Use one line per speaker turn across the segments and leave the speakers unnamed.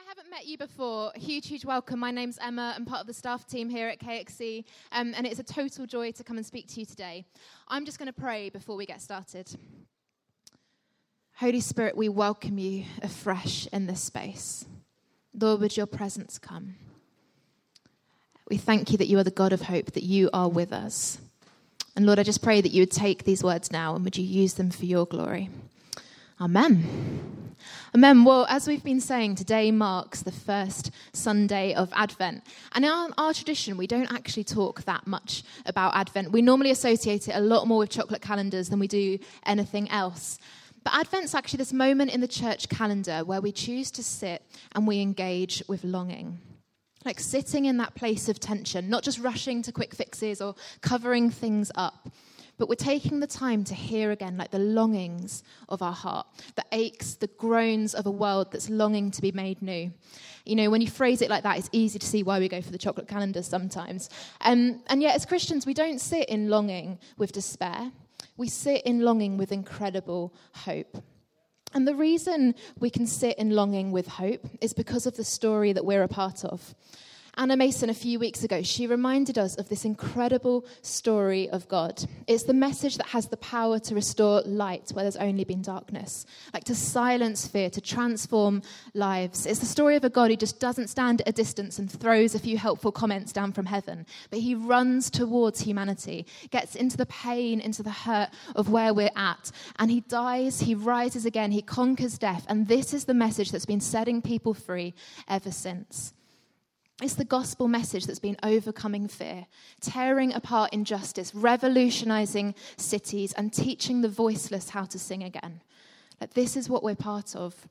I haven't met you before, huge, huge welcome. My name's Emma. I'm part of the staff team here at KXC, um, and it's a total joy to come and speak to you today. I'm just going to pray before we get started. Holy Spirit, we welcome you afresh in this space. Lord, would your presence come? We thank you that you are the God of hope, that you are with us. And Lord, I just pray that you would take these words now and would you use them for your glory. Amen. Amen. Well, as we've been saying, today marks the first Sunday of Advent. And in our, our, tradition, we don't actually talk that much about Advent. We normally associate it a lot more with chocolate calendars than we do anything else. But Advent's actually this moment in the church calendar where we choose to sit and we engage with longing. Like sitting in that place of tension, not just rushing to quick fixes or covering things up but we're taking the time to hear again, like the longings of our heart, the aches, the groans of a world that's longing to be made new. You know, when you phrase it like that, it's easy to see why we go for the chocolate calendar sometimes. Um, and yet, as Christians, we don't sit in longing with despair, we sit in longing with incredible hope. And the reason we can sit in longing with hope is because of the story that we're a part of. Anna Mason, a few weeks ago, she reminded us of this incredible story of God. It's the message that has the power to restore light where there's only been darkness, like to silence fear, to transform lives. It's the story of a God who just doesn't stand at a distance and throws a few helpful comments down from heaven, but he runs towards humanity, gets into the pain, into the hurt of where we're at, and he dies, he rises again, he conquers death. And this is the message that's been setting people free ever since. It's the gospel message that's been overcoming fear, tearing apart injustice, revolutionizing cities, and teaching the voiceless how to sing again. Like, this is what we're part of.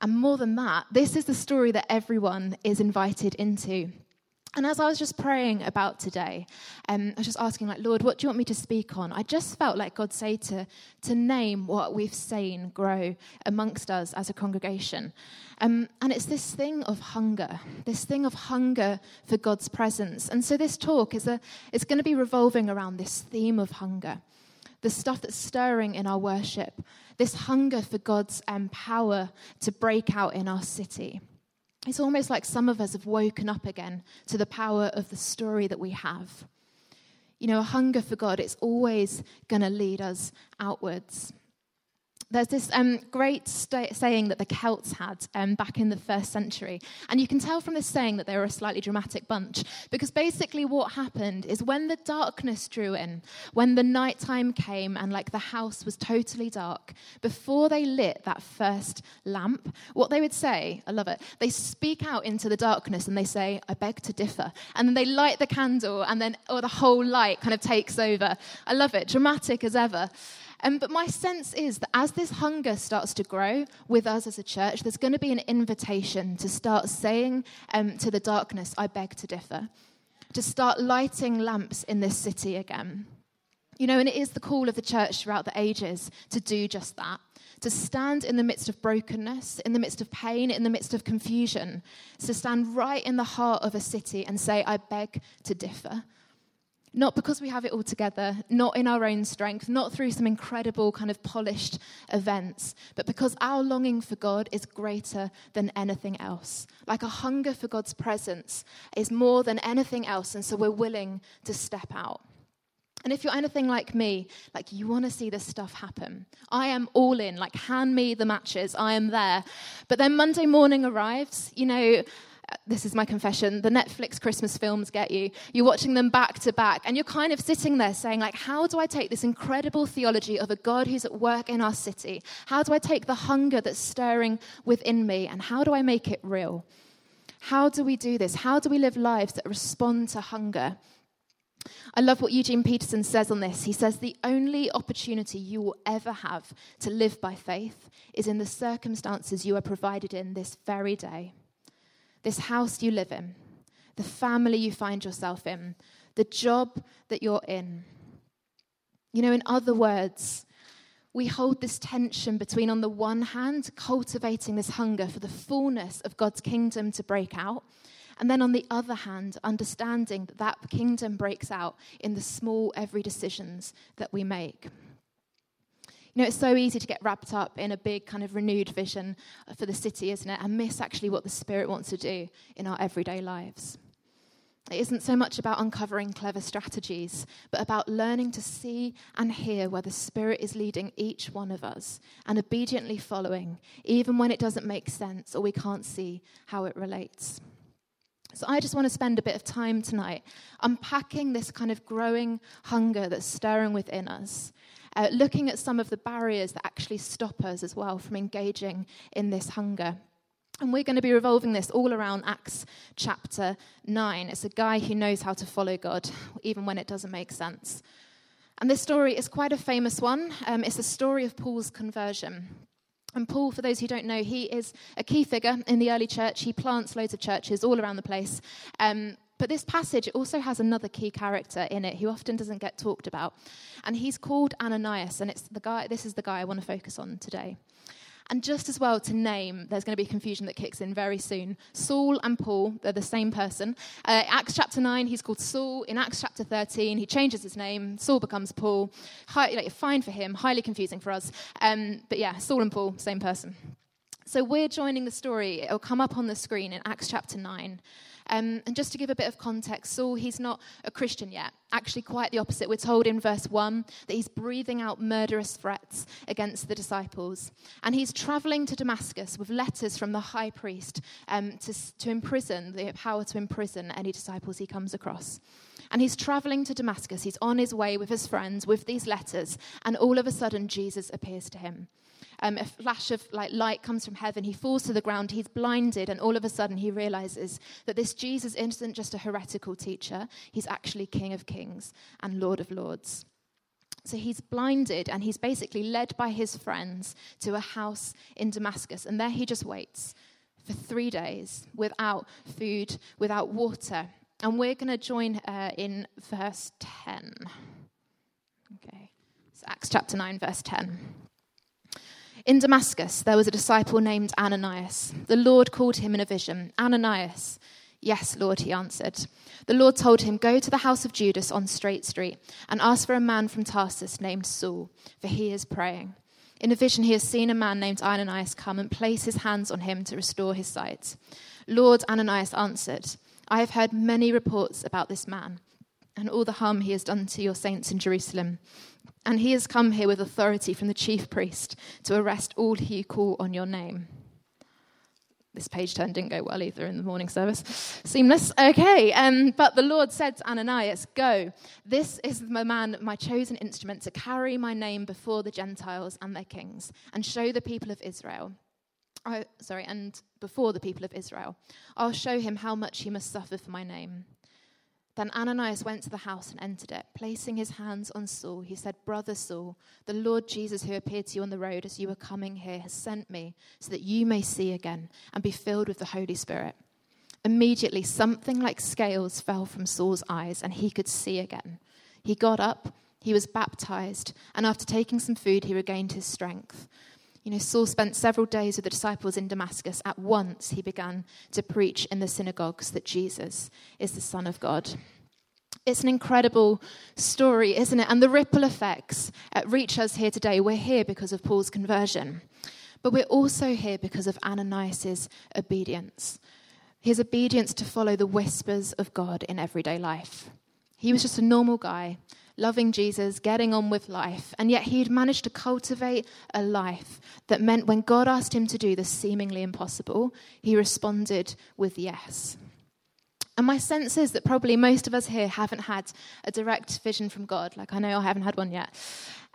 And more than that, this is the story that everyone is invited into. And as I was just praying about today, um, I was just asking, like, Lord, what do you want me to speak on? I just felt like God say to, to name what we've seen grow amongst us as a congregation. Um, and it's this thing of hunger, this thing of hunger for God's presence. And so this talk is, a, is going to be revolving around this theme of hunger, the stuff that's stirring in our worship, this hunger for God's um, power to break out in our city. It's almost like some of us have woken up again to the power of the story that we have. You know, a hunger for God, it's always going to lead us outwards. There's this um, great st- saying that the Celts had um, back in the first century. And you can tell from this saying that they were a slightly dramatic bunch. Because basically, what happened is when the darkness drew in, when the nighttime came and like the house was totally dark, before they lit that first lamp, what they would say, I love it, they speak out into the darkness and they say, I beg to differ. And then they light the candle and then, or the whole light kind of takes over. I love it, dramatic as ever. Um, but my sense is that as this hunger starts to grow with us as a church, there's going to be an invitation to start saying um, to the darkness, I beg to differ, to start lighting lamps in this city again. You know, and it is the call of the church throughout the ages to do just that. To stand in the midst of brokenness, in the midst of pain, in the midst of confusion, to stand right in the heart of a city and say, I beg to differ. Not because we have it all together, not in our own strength, not through some incredible kind of polished events, but because our longing for God is greater than anything else. Like a hunger for God's presence is more than anything else, and so we're willing to step out. And if you're anything like me, like you want to see this stuff happen, I am all in, like hand me the matches, I am there. But then Monday morning arrives, you know, this is my confession. The netflix christmas films get you. You're watching them back to back and you're kind of sitting there saying like how do i take this incredible theology of a god who's at work in our city? How do i take the hunger that's stirring within me and how do i make it real? How do we do this? How do we live lives that respond to hunger? I love what Eugene Peterson says on this. He says, The only opportunity you will ever have to live by faith is in the circumstances you are provided in this very day this house you live in, the family you find yourself in, the job that you're in. You know, in other words, we hold this tension between, on the one hand, cultivating this hunger for the fullness of God's kingdom to break out, and then on the other hand, understanding that that kingdom breaks out in the small, every decisions that we make. You know, it's so easy to get wrapped up in a big kind of renewed vision for the city, isn't it? And miss actually what the Spirit wants to do in our everyday lives. It isn't so much about uncovering clever strategies, but about learning to see and hear where the Spirit is leading each one of us and obediently following, even when it doesn't make sense or we can't see how it relates. So, I just want to spend a bit of time tonight unpacking this kind of growing hunger that's stirring within us, uh, looking at some of the barriers that actually stop us as well from engaging in this hunger. And we're going to be revolving this all around Acts chapter 9. It's a guy who knows how to follow God, even when it doesn't make sense. And this story is quite a famous one. Um, it's the story of Paul's conversion. And Paul, for those who don't know, he is a key figure in the early church. He plants loads of churches all around the place. Um, but this passage also has another key character in it who often doesn't get talked about. And he's called Ananias, and it's the guy, this is the guy I want to focus on today. And just as well to name, there's going to be confusion that kicks in very soon. Saul and Paul, they're the same person. Uh, Acts chapter 9, he's called Saul. In Acts chapter 13, he changes his name. Saul becomes Paul. High, like, fine for him, highly confusing for us. Um, but yeah, Saul and Paul, same person. So we're joining the story. It'll come up on the screen in Acts chapter 9. Um, and just to give a bit of context, Saul, he's not a Christian yet. Actually, quite the opposite. We're told in verse 1 that he's breathing out murderous threats against the disciples. And he's traveling to Damascus with letters from the high priest um, to, to imprison, the power to imprison any disciples he comes across. And he's traveling to Damascus. He's on his way with his friends with these letters. And all of a sudden, Jesus appears to him um, a flash of like light comes from heaven. He falls to the ground. He's blinded, and all of a sudden he realizes that this Jesus isn't just a heretical teacher. He's actually King of Kings and Lord of Lords. So he's blinded, and he's basically led by his friends to a house in Damascus, and there he just waits for three days without food, without water. And we're going to join uh, in verse 10. Okay. So Acts chapter 9, verse 10. In Damascus, there was a disciple named Ananias. The Lord called him in a vision Ananias. Yes, Lord, he answered. The Lord told him, Go to the house of Judas on Straight Street and ask for a man from Tarsus named Saul, for he is praying. In a vision, he has seen a man named Ananias come and place his hands on him to restore his sight. Lord Ananias answered, I have heard many reports about this man and all the harm he has done to your saints in Jerusalem. And he has come here with authority from the chief priest to arrest all who call on your name. This page turn didn't go well either in the morning service. Seamless. Okay. Um, but the Lord said to Ananias, Go. This is the man, my chosen instrument, to carry my name before the Gentiles and their kings and show the people of Israel. Oh, sorry, and before the people of Israel. I'll show him how much he must suffer for my name. Then Ananias went to the house and entered it. Placing his hands on Saul, he said, Brother Saul, the Lord Jesus, who appeared to you on the road as you were coming here, has sent me so that you may see again and be filled with the Holy Spirit. Immediately, something like scales fell from Saul's eyes, and he could see again. He got up, he was baptized, and after taking some food, he regained his strength. You know, Saul spent several days with the disciples in Damascus. At once, he began to preach in the synagogues that Jesus is the Son of God. It's an incredible story, isn't it? And the ripple effects reach us here today. We're here because of Paul's conversion, but we're also here because of Ananias' obedience. His obedience to follow the whispers of God in everyday life. He was just a normal guy loving Jesus, getting on with life, and yet he'd managed to cultivate a life that meant when God asked him to do the seemingly impossible, he responded with yes. And my sense is that probably most of us here haven't had a direct vision from God. Like I know I haven't had one yet.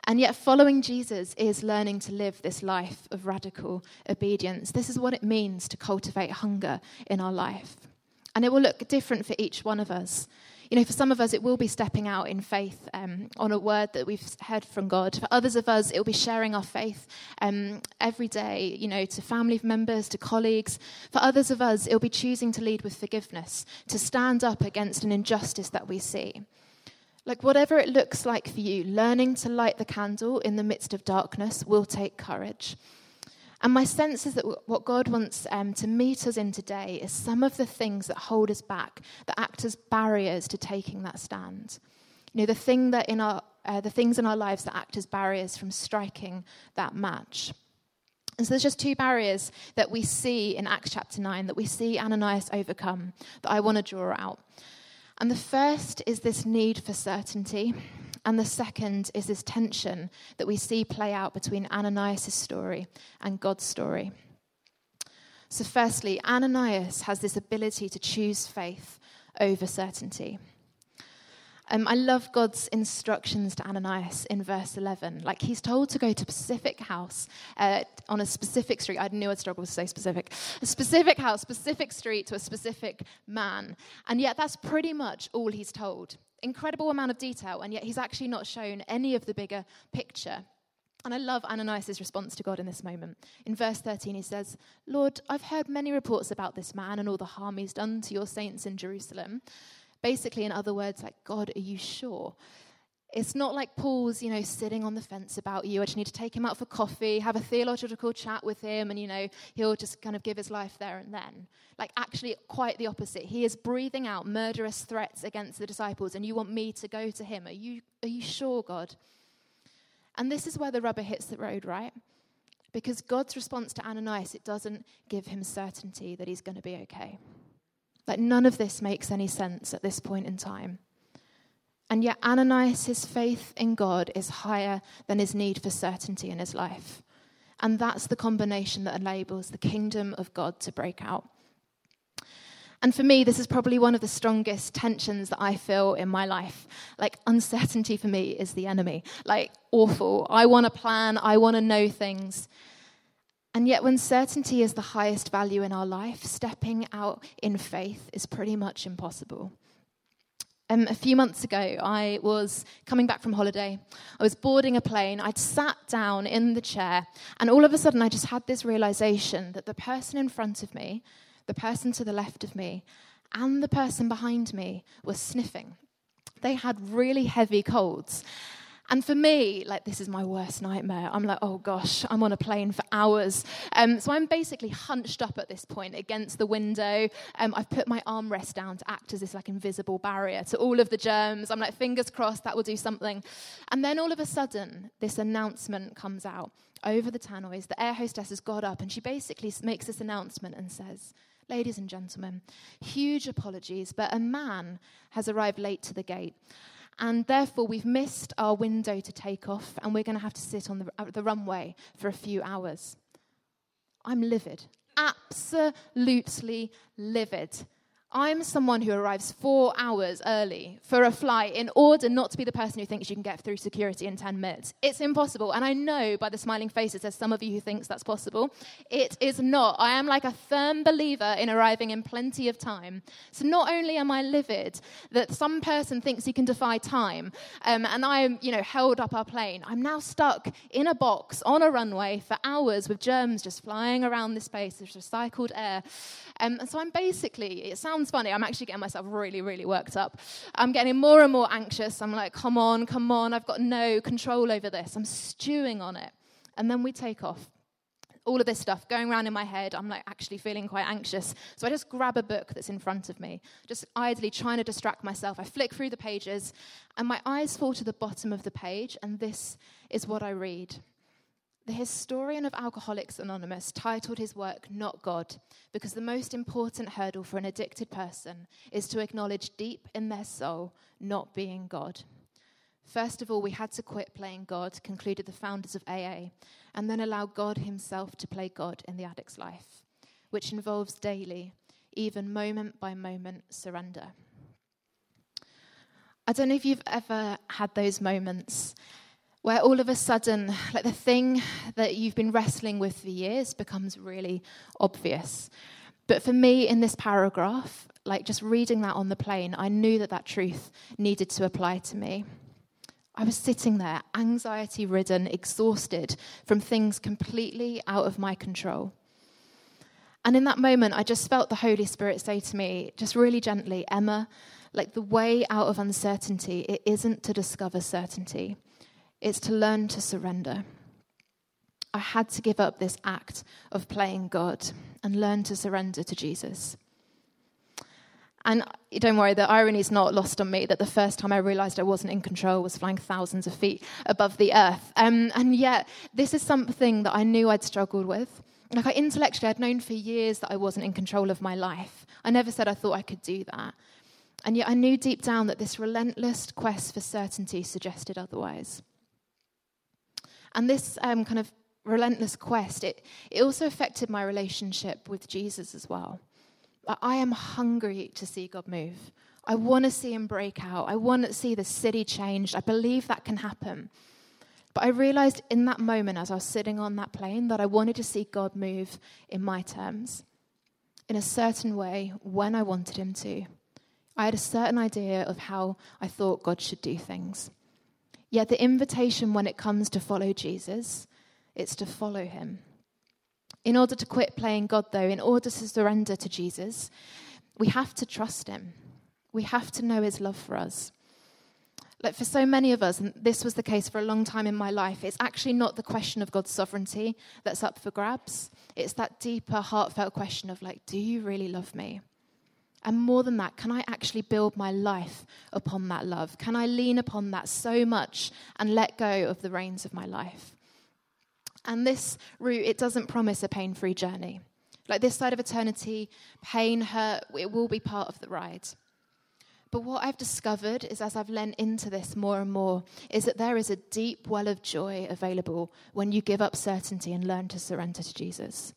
And yet, following Jesus is learning to live this life of radical obedience. This is what it means to cultivate hunger in our life. And it will look different for each one of us. You know, for some of us, it will be stepping out in faith um, on a word that we've heard from God. For others of us, it will be sharing our faith um, every day, you know, to family members, to colleagues. For others of us, it will be choosing to lead with forgiveness, to stand up against an injustice that we see. Like, whatever it looks like for you, learning to light the candle in the midst of darkness will take courage. And my sense is that what God wants um, to meet us in today is some of the things that hold us back, that act as barriers to taking that stand. You know, the thing that in our uh, the things in our lives that act as barriers from striking that match. And so there's just two barriers that we see in Acts chapter 9 that we see Ananias overcome that I want to draw out. And the first is this need for certainty. And the second is this tension that we see play out between Ananias' story and God's story. So, firstly, Ananias has this ability to choose faith over certainty. Um, I love God's instructions to Ananias in verse 11. Like he's told to go to a specific house uh, on a specific street. I knew I'd struggle to say specific. A specific house, specific street to a specific man. And yet that's pretty much all he's told. Incredible amount of detail, and yet he's actually not shown any of the bigger picture. And I love Ananias' response to God in this moment. In verse 13, he says, Lord, I've heard many reports about this man and all the harm he's done to your saints in Jerusalem. Basically, in other words, like, God, are you sure? It's not like Paul's, you know, sitting on the fence about you. I just need to take him out for coffee, have a theological chat with him, and, you know, he'll just kind of give his life there and then. Like, actually, quite the opposite. He is breathing out murderous threats against the disciples, and you want me to go to him. Are you, are you sure, God? And this is where the rubber hits the road, right? Because God's response to Ananias, it doesn't give him certainty that he's going to be okay. Like, none of this makes any sense at this point in time. And yet, Ananias' faith in God is higher than his need for certainty in his life. And that's the combination that enables the kingdom of God to break out. And for me, this is probably one of the strongest tensions that I feel in my life. Like, uncertainty for me is the enemy. Like, awful. I want to plan, I want to know things. And yet, when certainty is the highest value in our life, stepping out in faith is pretty much impossible. Um, a few months ago, I was coming back from holiday. I was boarding a plane. I'd sat down in the chair, and all of a sudden, I just had this realization that the person in front of me, the person to the left of me, and the person behind me were sniffing. They had really heavy colds. And for me, like, this is my worst nightmare. I'm like, oh gosh, I'm on a plane for hours. Um, so I'm basically hunched up at this point against the window. Um, I've put my armrest down to act as this, like, invisible barrier to all of the germs. I'm like, fingers crossed, that will do something. And then all of a sudden, this announcement comes out over the tannoys. The air hostess has got up and she basically makes this announcement and says, Ladies and gentlemen, huge apologies, but a man has arrived late to the gate. And therefore, we've missed our window to take off, and we're going to have to sit on the, uh, the runway for a few hours. I'm livid, absolutely livid. I'm someone who arrives four hours early for a flight in order not to be the person who thinks you can get through security in 10 minutes. It's impossible. And I know by the smiling faces, there's some of you who thinks that's possible. It is not. I am like a firm believer in arriving in plenty of time. So not only am I livid that some person thinks he can defy time, um, and I'm, you know, held up our plane, I'm now stuck in a box on a runway for hours with germs just flying around this space. There's recycled air. Um, and so I'm basically, it sounds funny, I'm actually getting myself really, really worked up. I'm getting more and more anxious. I'm like, come on, come on, I've got no control over this. I'm stewing on it. And then we take off. All of this stuff going around in my head, I'm like actually feeling quite anxious. So I just grab a book that's in front of me, just idly trying to distract myself. I flick through the pages, and my eyes fall to the bottom of the page, and this is what I read. The historian of Alcoholics Anonymous titled his work Not God because the most important hurdle for an addicted person is to acknowledge deep in their soul not being God. First of all, we had to quit playing God, concluded the founders of AA, and then allow God Himself to play God in the addict's life, which involves daily, even moment by moment surrender. I don't know if you've ever had those moments where all of a sudden, like the thing that you've been wrestling with for years becomes really obvious. But for me, in this paragraph, like just reading that on the plane, I knew that that truth needed to apply to me. I was sitting there, anxiety ridden, exhausted from things completely out of my control. And in that moment, I just felt the Holy Spirit say to me, just really gently, Emma, like the way out of uncertainty, it isn't to discover certainty, it's to learn to surrender. I had to give up this act of playing God and learn to surrender to Jesus. And don't worry, the irony is not lost on me that the first time I realized I wasn't in control was flying thousands of feet above the earth. Um, and yet, this is something that I knew I'd struggled with. Like, I intellectually, I'd known for years that I wasn't in control of my life. I never said I thought I could do that. And yet, I knew deep down that this relentless quest for certainty suggested otherwise. And this um, kind of relentless quest, it, it also affected my relationship with Jesus as well. I am hungry to see God move. I want to see him break out. I want to see the city changed. I believe that can happen. But I realized in that moment, as I was sitting on that plane, that I wanted to see God move in my terms, in a certain way, when I wanted him to. I had a certain idea of how I thought God should do things. Yet the invitation when it comes to follow Jesus, it's to follow him. In order to quit playing God, though, in order to surrender to Jesus, we have to trust him. We have to know his love for us. Like for so many of us, and this was the case for a long time in my life, it's actually not the question of God's sovereignty that's up for grabs. It's that deeper, heartfelt question of, like, do you really love me? And more than that, can I actually build my life upon that love? Can I lean upon that so much and let go of the reins of my life? And this route, it doesn't promise a pain free journey. Like this side of eternity, pain, hurt, it will be part of the ride. But what I've discovered is as I've lent into this more and more, is that there is a deep well of joy available when you give up certainty and learn to surrender to Jesus.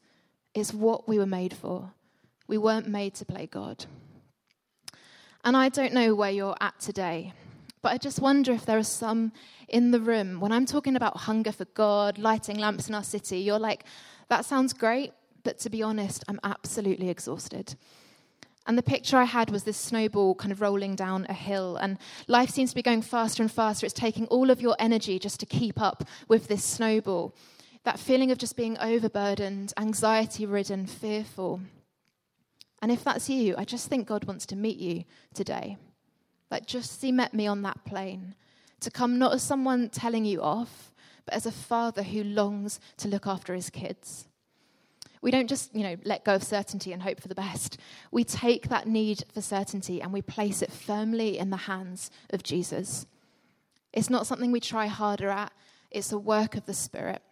It's what we were made for. We weren't made to play God. And I don't know where you're at today, but I just wonder if there are some in the room, when I'm talking about hunger for God, lighting lamps in our city, you're like, that sounds great, but to be honest, I'm absolutely exhausted. And the picture I had was this snowball kind of rolling down a hill, and life seems to be going faster and faster. It's taking all of your energy just to keep up with this snowball. That feeling of just being overburdened, anxiety ridden, fearful. And if that's you, I just think God wants to meet you today. Like just He met me on that plane to come not as someone telling you off, but as a father who longs to look after his kids. We don't just, you know, let go of certainty and hope for the best. We take that need for certainty and we place it firmly in the hands of Jesus. It's not something we try harder at, it's a work of the Spirit.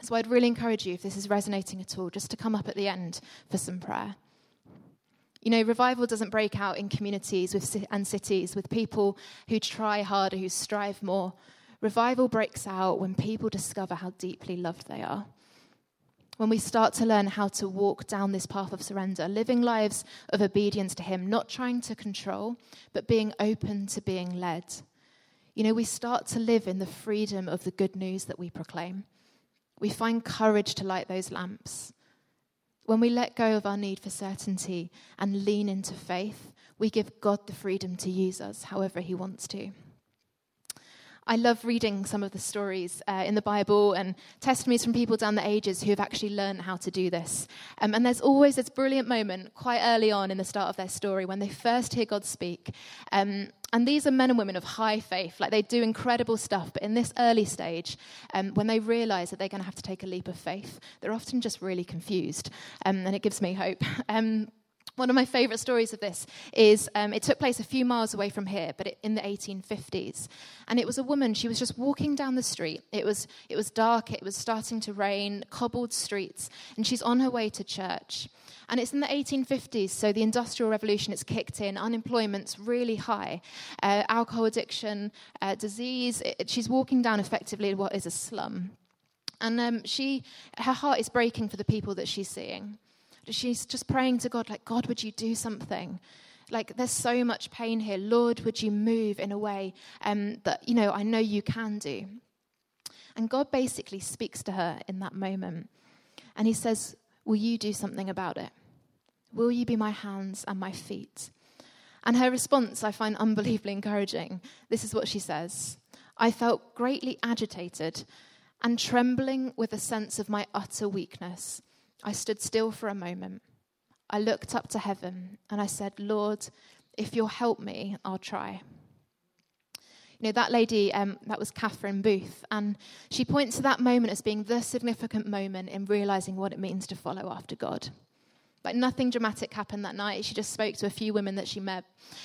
So I'd really encourage you, if this is resonating at all, just to come up at the end for some prayer. You know, revival doesn't break out in communities with, and cities with people who try harder, who strive more. Revival breaks out when people discover how deeply loved they are. When we start to learn how to walk down this path of surrender, living lives of obedience to Him, not trying to control, but being open to being led. You know, we start to live in the freedom of the good news that we proclaim. We find courage to light those lamps. When we let go of our need for certainty and lean into faith, we give God the freedom to use us however He wants to. I love reading some of the stories uh, in the Bible and testimonies from people down the ages who have actually learned how to do this. Um, and there's always this brilliant moment quite early on in the start of their story when they first hear God speak. Um, and these are men and women of high faith. Like they do incredible stuff. But in this early stage, um, when they realize that they're going to have to take a leap of faith, they're often just really confused. Um, and it gives me hope. One of my favourite stories of this is um, it took place a few miles away from here, but it, in the 1850s. And it was a woman, she was just walking down the street. It was, it was dark, it was starting to rain, cobbled streets, and she's on her way to church. And it's in the 1850s, so the Industrial Revolution has kicked in, unemployment's really high, uh, alcohol addiction, uh, disease. It, she's walking down effectively what is a slum. And um, she, her heart is breaking for the people that she's seeing she's just praying to God, like, God, would you do something? Like, there's so much pain here. Lord, would you move in a way um, that, you know, I know you can do? And God basically speaks to her in that moment. And he says, Will you do something about it? Will you be my hands and my feet? And her response I find unbelievably encouraging. This is what she says I felt greatly agitated and trembling with a sense of my utter weakness. I stood still for a moment. I looked up to heaven and I said, Lord, if you'll help me, I'll try. You know, that lady, um, that was Catherine Booth, and she points to that moment as being the significant moment in realizing what it means to follow after God. Like nothing dramatic happened that night. She just spoke to a few women that she met.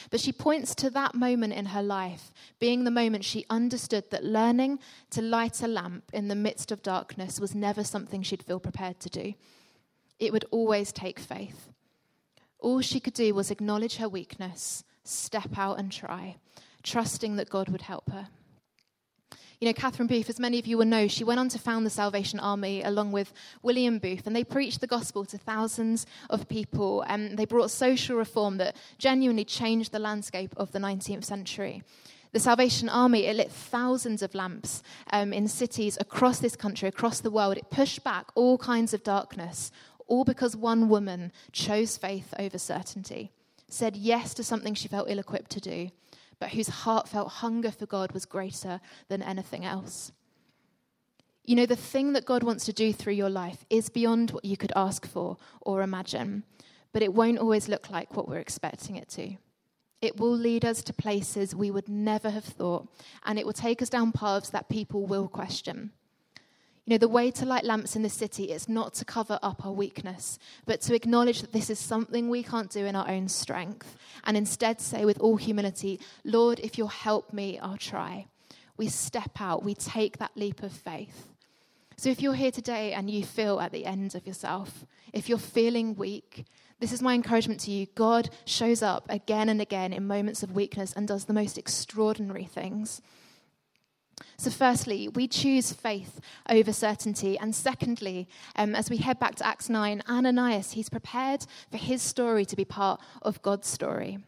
But she points to that moment in her life being the moment she understood that learning to light a lamp in the midst of darkness was never something she'd feel prepared to do. It would always take faith. All she could do was acknowledge her weakness, step out and try, trusting that God would help her. You know, Catherine Booth, as many of you will know, she went on to found the Salvation Army along with William Booth, and they preached the gospel to thousands of people, and they brought social reform that genuinely changed the landscape of the 19th century. The Salvation Army, it lit thousands of lamps um, in cities across this country, across the world. It pushed back all kinds of darkness, all because one woman chose faith over certainty, said yes to something she felt ill equipped to do, but whose heartfelt hunger for God was greater than anything else. You know, the thing that God wants to do through your life is beyond what you could ask for or imagine, but it won't always look like what we're expecting it to. It will lead us to places we would never have thought, and it will take us down paths that people will question. You know, the way to light lamps in the city is not to cover up our weakness, but to acknowledge that this is something we can't do in our own strength, and instead say with all humility, Lord, if you'll help me, I'll try. We step out, we take that leap of faith. So if you're here today and you feel at the end of yourself, if you're feeling weak, this is my encouragement to you. God shows up again and again in moments of weakness and does the most extraordinary things. So, firstly, we choose faith over certainty. And secondly, um, as we head back to Acts 9, Ananias, he's prepared for his story to be part of God's story.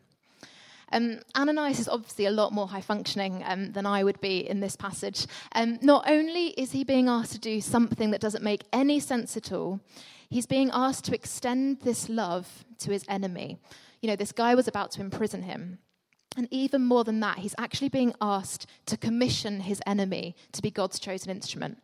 Um, Ananias is obviously a lot more high functioning um, than I would be in this passage. Um, not only is he being asked to do something that doesn't make any sense at all, he's being asked to extend this love to his enemy. You know, this guy was about to imprison him. And even more than that, he's actually being asked to commission his enemy to be God's chosen instrument.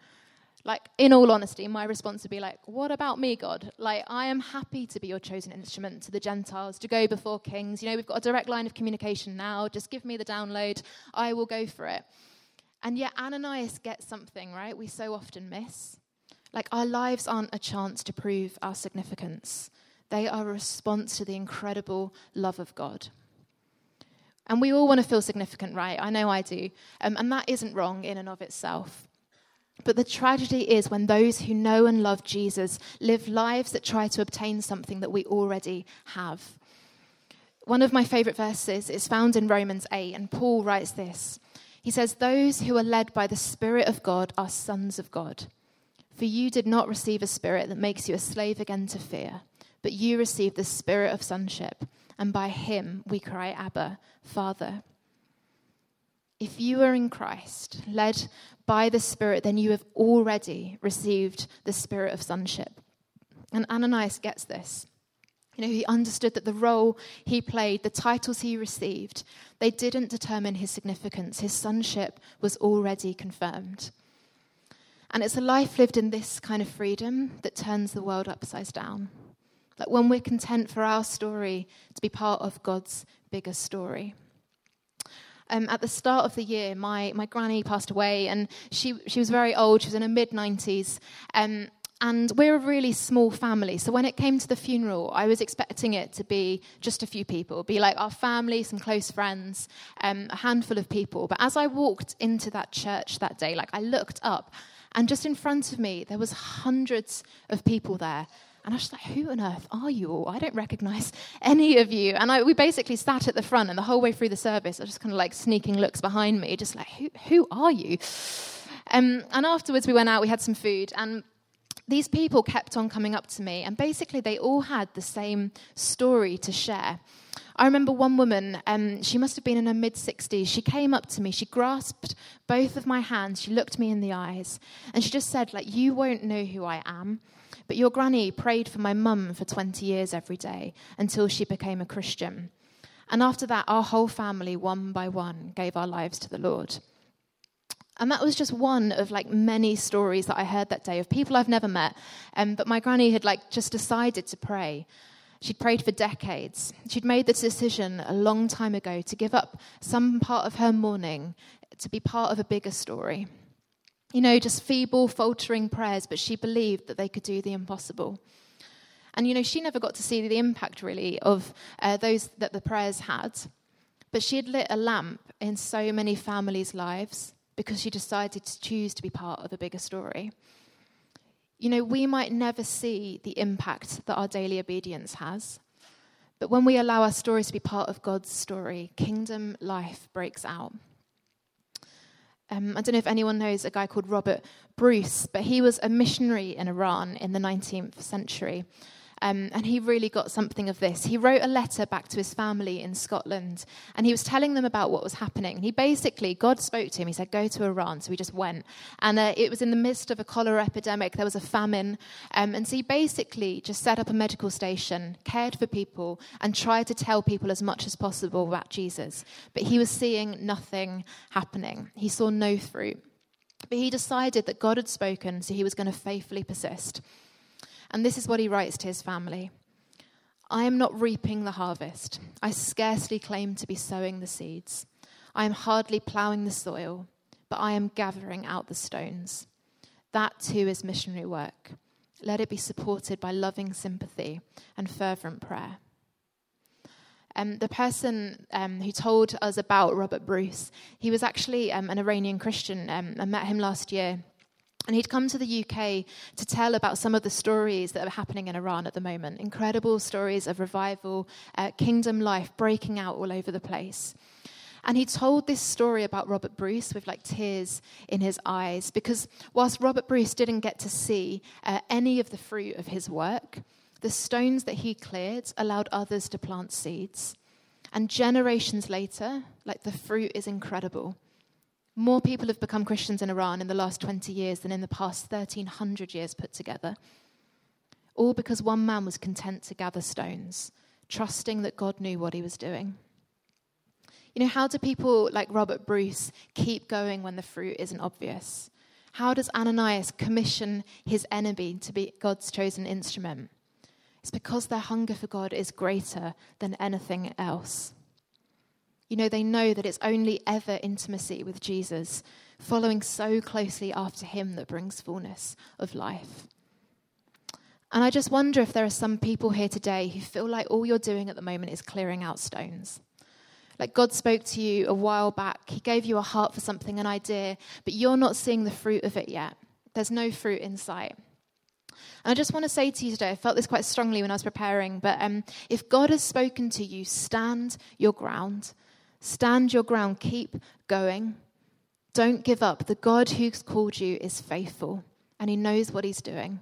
Like, in all honesty, my response would be like, What about me, God? Like, I am happy to be your chosen instrument to the Gentiles, to go before kings. You know, we've got a direct line of communication now. Just give me the download. I will go for it. And yet, Ananias gets something, right? We so often miss. Like, our lives aren't a chance to prove our significance, they are a response to the incredible love of God. And we all want to feel significant, right? I know I do. Um, and that isn't wrong in and of itself. But the tragedy is when those who know and love Jesus live lives that try to obtain something that we already have. One of my favorite verses is found in Romans 8, and Paul writes this. He says, Those who are led by the Spirit of God are sons of God. For you did not receive a spirit that makes you a slave again to fear, but you received the spirit of sonship and by him we cry, Abba, Father. If you are in Christ, led by the Spirit, then you have already received the spirit of sonship. And Ananias gets this. You know, he understood that the role he played, the titles he received, they didn't determine his significance. His sonship was already confirmed. And it's a life lived in this kind of freedom that turns the world upside down. Like when we're content for our story to be part of God's bigger story. Um, at the start of the year, my, my granny passed away, and she, she was very old. She was in her mid 90s. Um, and we're a really small family. So when it came to the funeral, I was expecting it to be just a few people, be like our family, some close friends, um, a handful of people. But as I walked into that church that day, like I looked up, and just in front of me, there was hundreds of people there. And I was just like, who on earth are you all? I don't recognize any of you. And I, we basically sat at the front, and the whole way through the service, I was just kind of like sneaking looks behind me, just like, who, who are you? Um, and afterwards, we went out, we had some food, and these people kept on coming up to me, and basically, they all had the same story to share. I remember one woman, um, she must have been in her mid 60s. She came up to me, she grasped both of my hands, she looked me in the eyes, and she just said, like, you won't know who I am. But your granny prayed for my mum for 20 years every day until she became a Christian. And after that, our whole family, one by one, gave our lives to the Lord. And that was just one of like many stories that I heard that day of people I've never met. Um, but my granny had like just decided to pray. She'd prayed for decades. She'd made the decision a long time ago to give up some part of her morning to be part of a bigger story you know, just feeble, faltering prayers, but she believed that they could do the impossible. And, you know, she never got to see the impact really of uh, those that the prayers had. But she had lit a lamp in so many families' lives because she decided to choose to be part of a bigger story. You know, we might never see the impact that our daily obedience has. But when we allow our stories to be part of God's story, kingdom life breaks out. Um, I don't know if anyone knows a guy called Robert Bruce, but he was a missionary in Iran in the 19th century. Um, and he really got something of this. He wrote a letter back to his family in Scotland, and he was telling them about what was happening. He basically, God spoke to him. He said, Go to Iran. So he just went. And uh, it was in the midst of a cholera epidemic, there was a famine. Um, and so he basically just set up a medical station, cared for people, and tried to tell people as much as possible about Jesus. But he was seeing nothing happening, he saw no fruit. But he decided that God had spoken, so he was going to faithfully persist. And this is what he writes to his family I am not reaping the harvest. I scarcely claim to be sowing the seeds. I am hardly ploughing the soil, but I am gathering out the stones. That too is missionary work. Let it be supported by loving sympathy and fervent prayer. Um, the person um, who told us about Robert Bruce, he was actually um, an Iranian Christian. Um, I met him last year. And he'd come to the UK to tell about some of the stories that are happening in Iran at the moment incredible stories of revival, uh, kingdom life breaking out all over the place. And he told this story about Robert Bruce with like tears in his eyes because whilst Robert Bruce didn't get to see uh, any of the fruit of his work, the stones that he cleared allowed others to plant seeds. And generations later, like the fruit is incredible. More people have become Christians in Iran in the last 20 years than in the past 1300 years put together. All because one man was content to gather stones, trusting that God knew what he was doing. You know, how do people like Robert Bruce keep going when the fruit isn't obvious? How does Ananias commission his enemy to be God's chosen instrument? It's because their hunger for God is greater than anything else. You know, they know that it's only ever intimacy with Jesus, following so closely after him, that brings fullness of life. And I just wonder if there are some people here today who feel like all you're doing at the moment is clearing out stones. Like God spoke to you a while back, He gave you a heart for something, an idea, but you're not seeing the fruit of it yet. There's no fruit in sight. And I just want to say to you today, I felt this quite strongly when I was preparing, but um, if God has spoken to you, stand your ground. Stand your ground, keep going. Don't give up. The God who's called you is faithful and he knows what he's doing.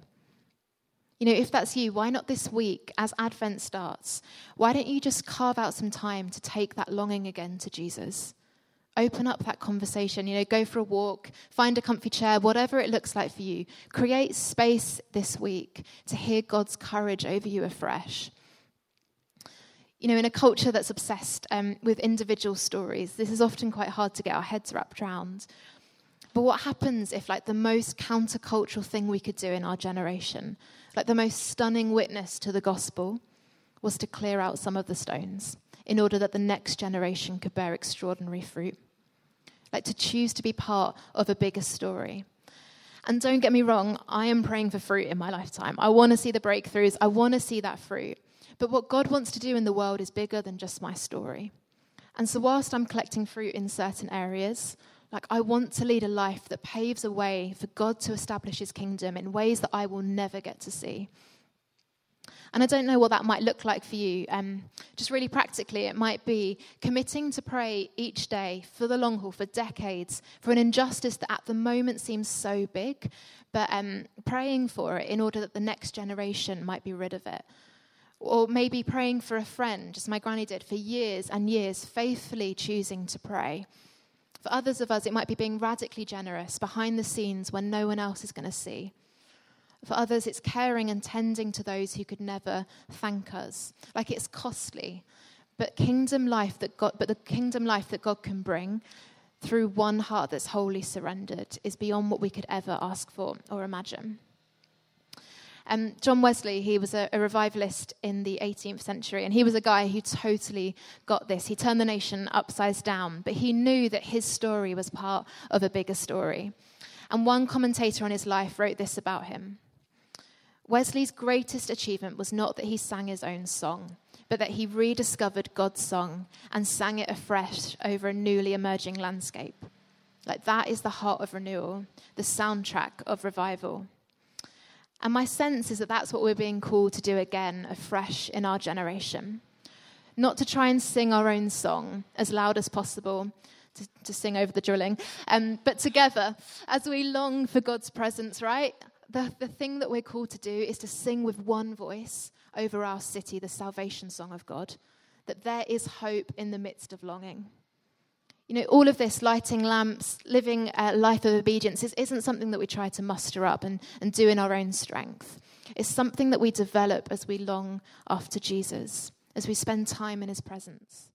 You know, if that's you, why not this week as Advent starts? Why don't you just carve out some time to take that longing again to Jesus? Open up that conversation, you know, go for a walk, find a comfy chair, whatever it looks like for you. Create space this week to hear God's courage over you afresh you know, in a culture that's obsessed um, with individual stories, this is often quite hard to get our heads wrapped around. But what happens if, like, the most countercultural thing we could do in our generation, like the most stunning witness to the gospel, was to clear out some of the stones in order that the next generation could bear extraordinary fruit? Like to choose to be part of a bigger story. And don't get me wrong, I am praying for fruit in my lifetime. I want to see the breakthroughs, I want to see that fruit. But what God wants to do in the world is bigger than just my story. And so, whilst I'm collecting fruit in certain areas, like I want to lead a life that paves a way for God to establish his kingdom in ways that I will never get to see. And I don't know what that might look like for you. Um, just really practically, it might be committing to pray each day for the long haul, for decades, for an injustice that at the moment seems so big, but um, praying for it in order that the next generation might be rid of it. Or maybe praying for a friend, as my granny did for years and years, faithfully choosing to pray. For others of us, it might be being radically generous behind the scenes when no one else is going to see. For others, it's caring and tending to those who could never thank us. Like it's costly, but kingdom life that God, but the kingdom life that God can bring through one heart that's wholly surrendered is beyond what we could ever ask for or imagine. Um, John Wesley, he was a, a, revivalist in the 18th century, and he was a guy who totally got this. He turned the nation upside down, but he knew that his story was part of a bigger story. And one commentator on his life wrote this about him Wesley's greatest achievement was not that he sang his own song, but that he rediscovered God's song and sang it afresh over a newly emerging landscape. Like that is the heart of renewal, the soundtrack of revival. And my sense is that that's what we're being called to do again, afresh in our generation. Not to try and sing our own song as loud as possible, to, to sing over the drilling, um, but together as we long for God's presence, right? The, the thing that we're called to do is to sing with one voice over our city the salvation song of God, that there is hope in the midst of longing. You know, all of this lighting lamps, living a life of obedience, is, isn't something that we try to muster up and, and do in our own strength. It's something that we develop as we long after Jesus, as we spend time in his presence.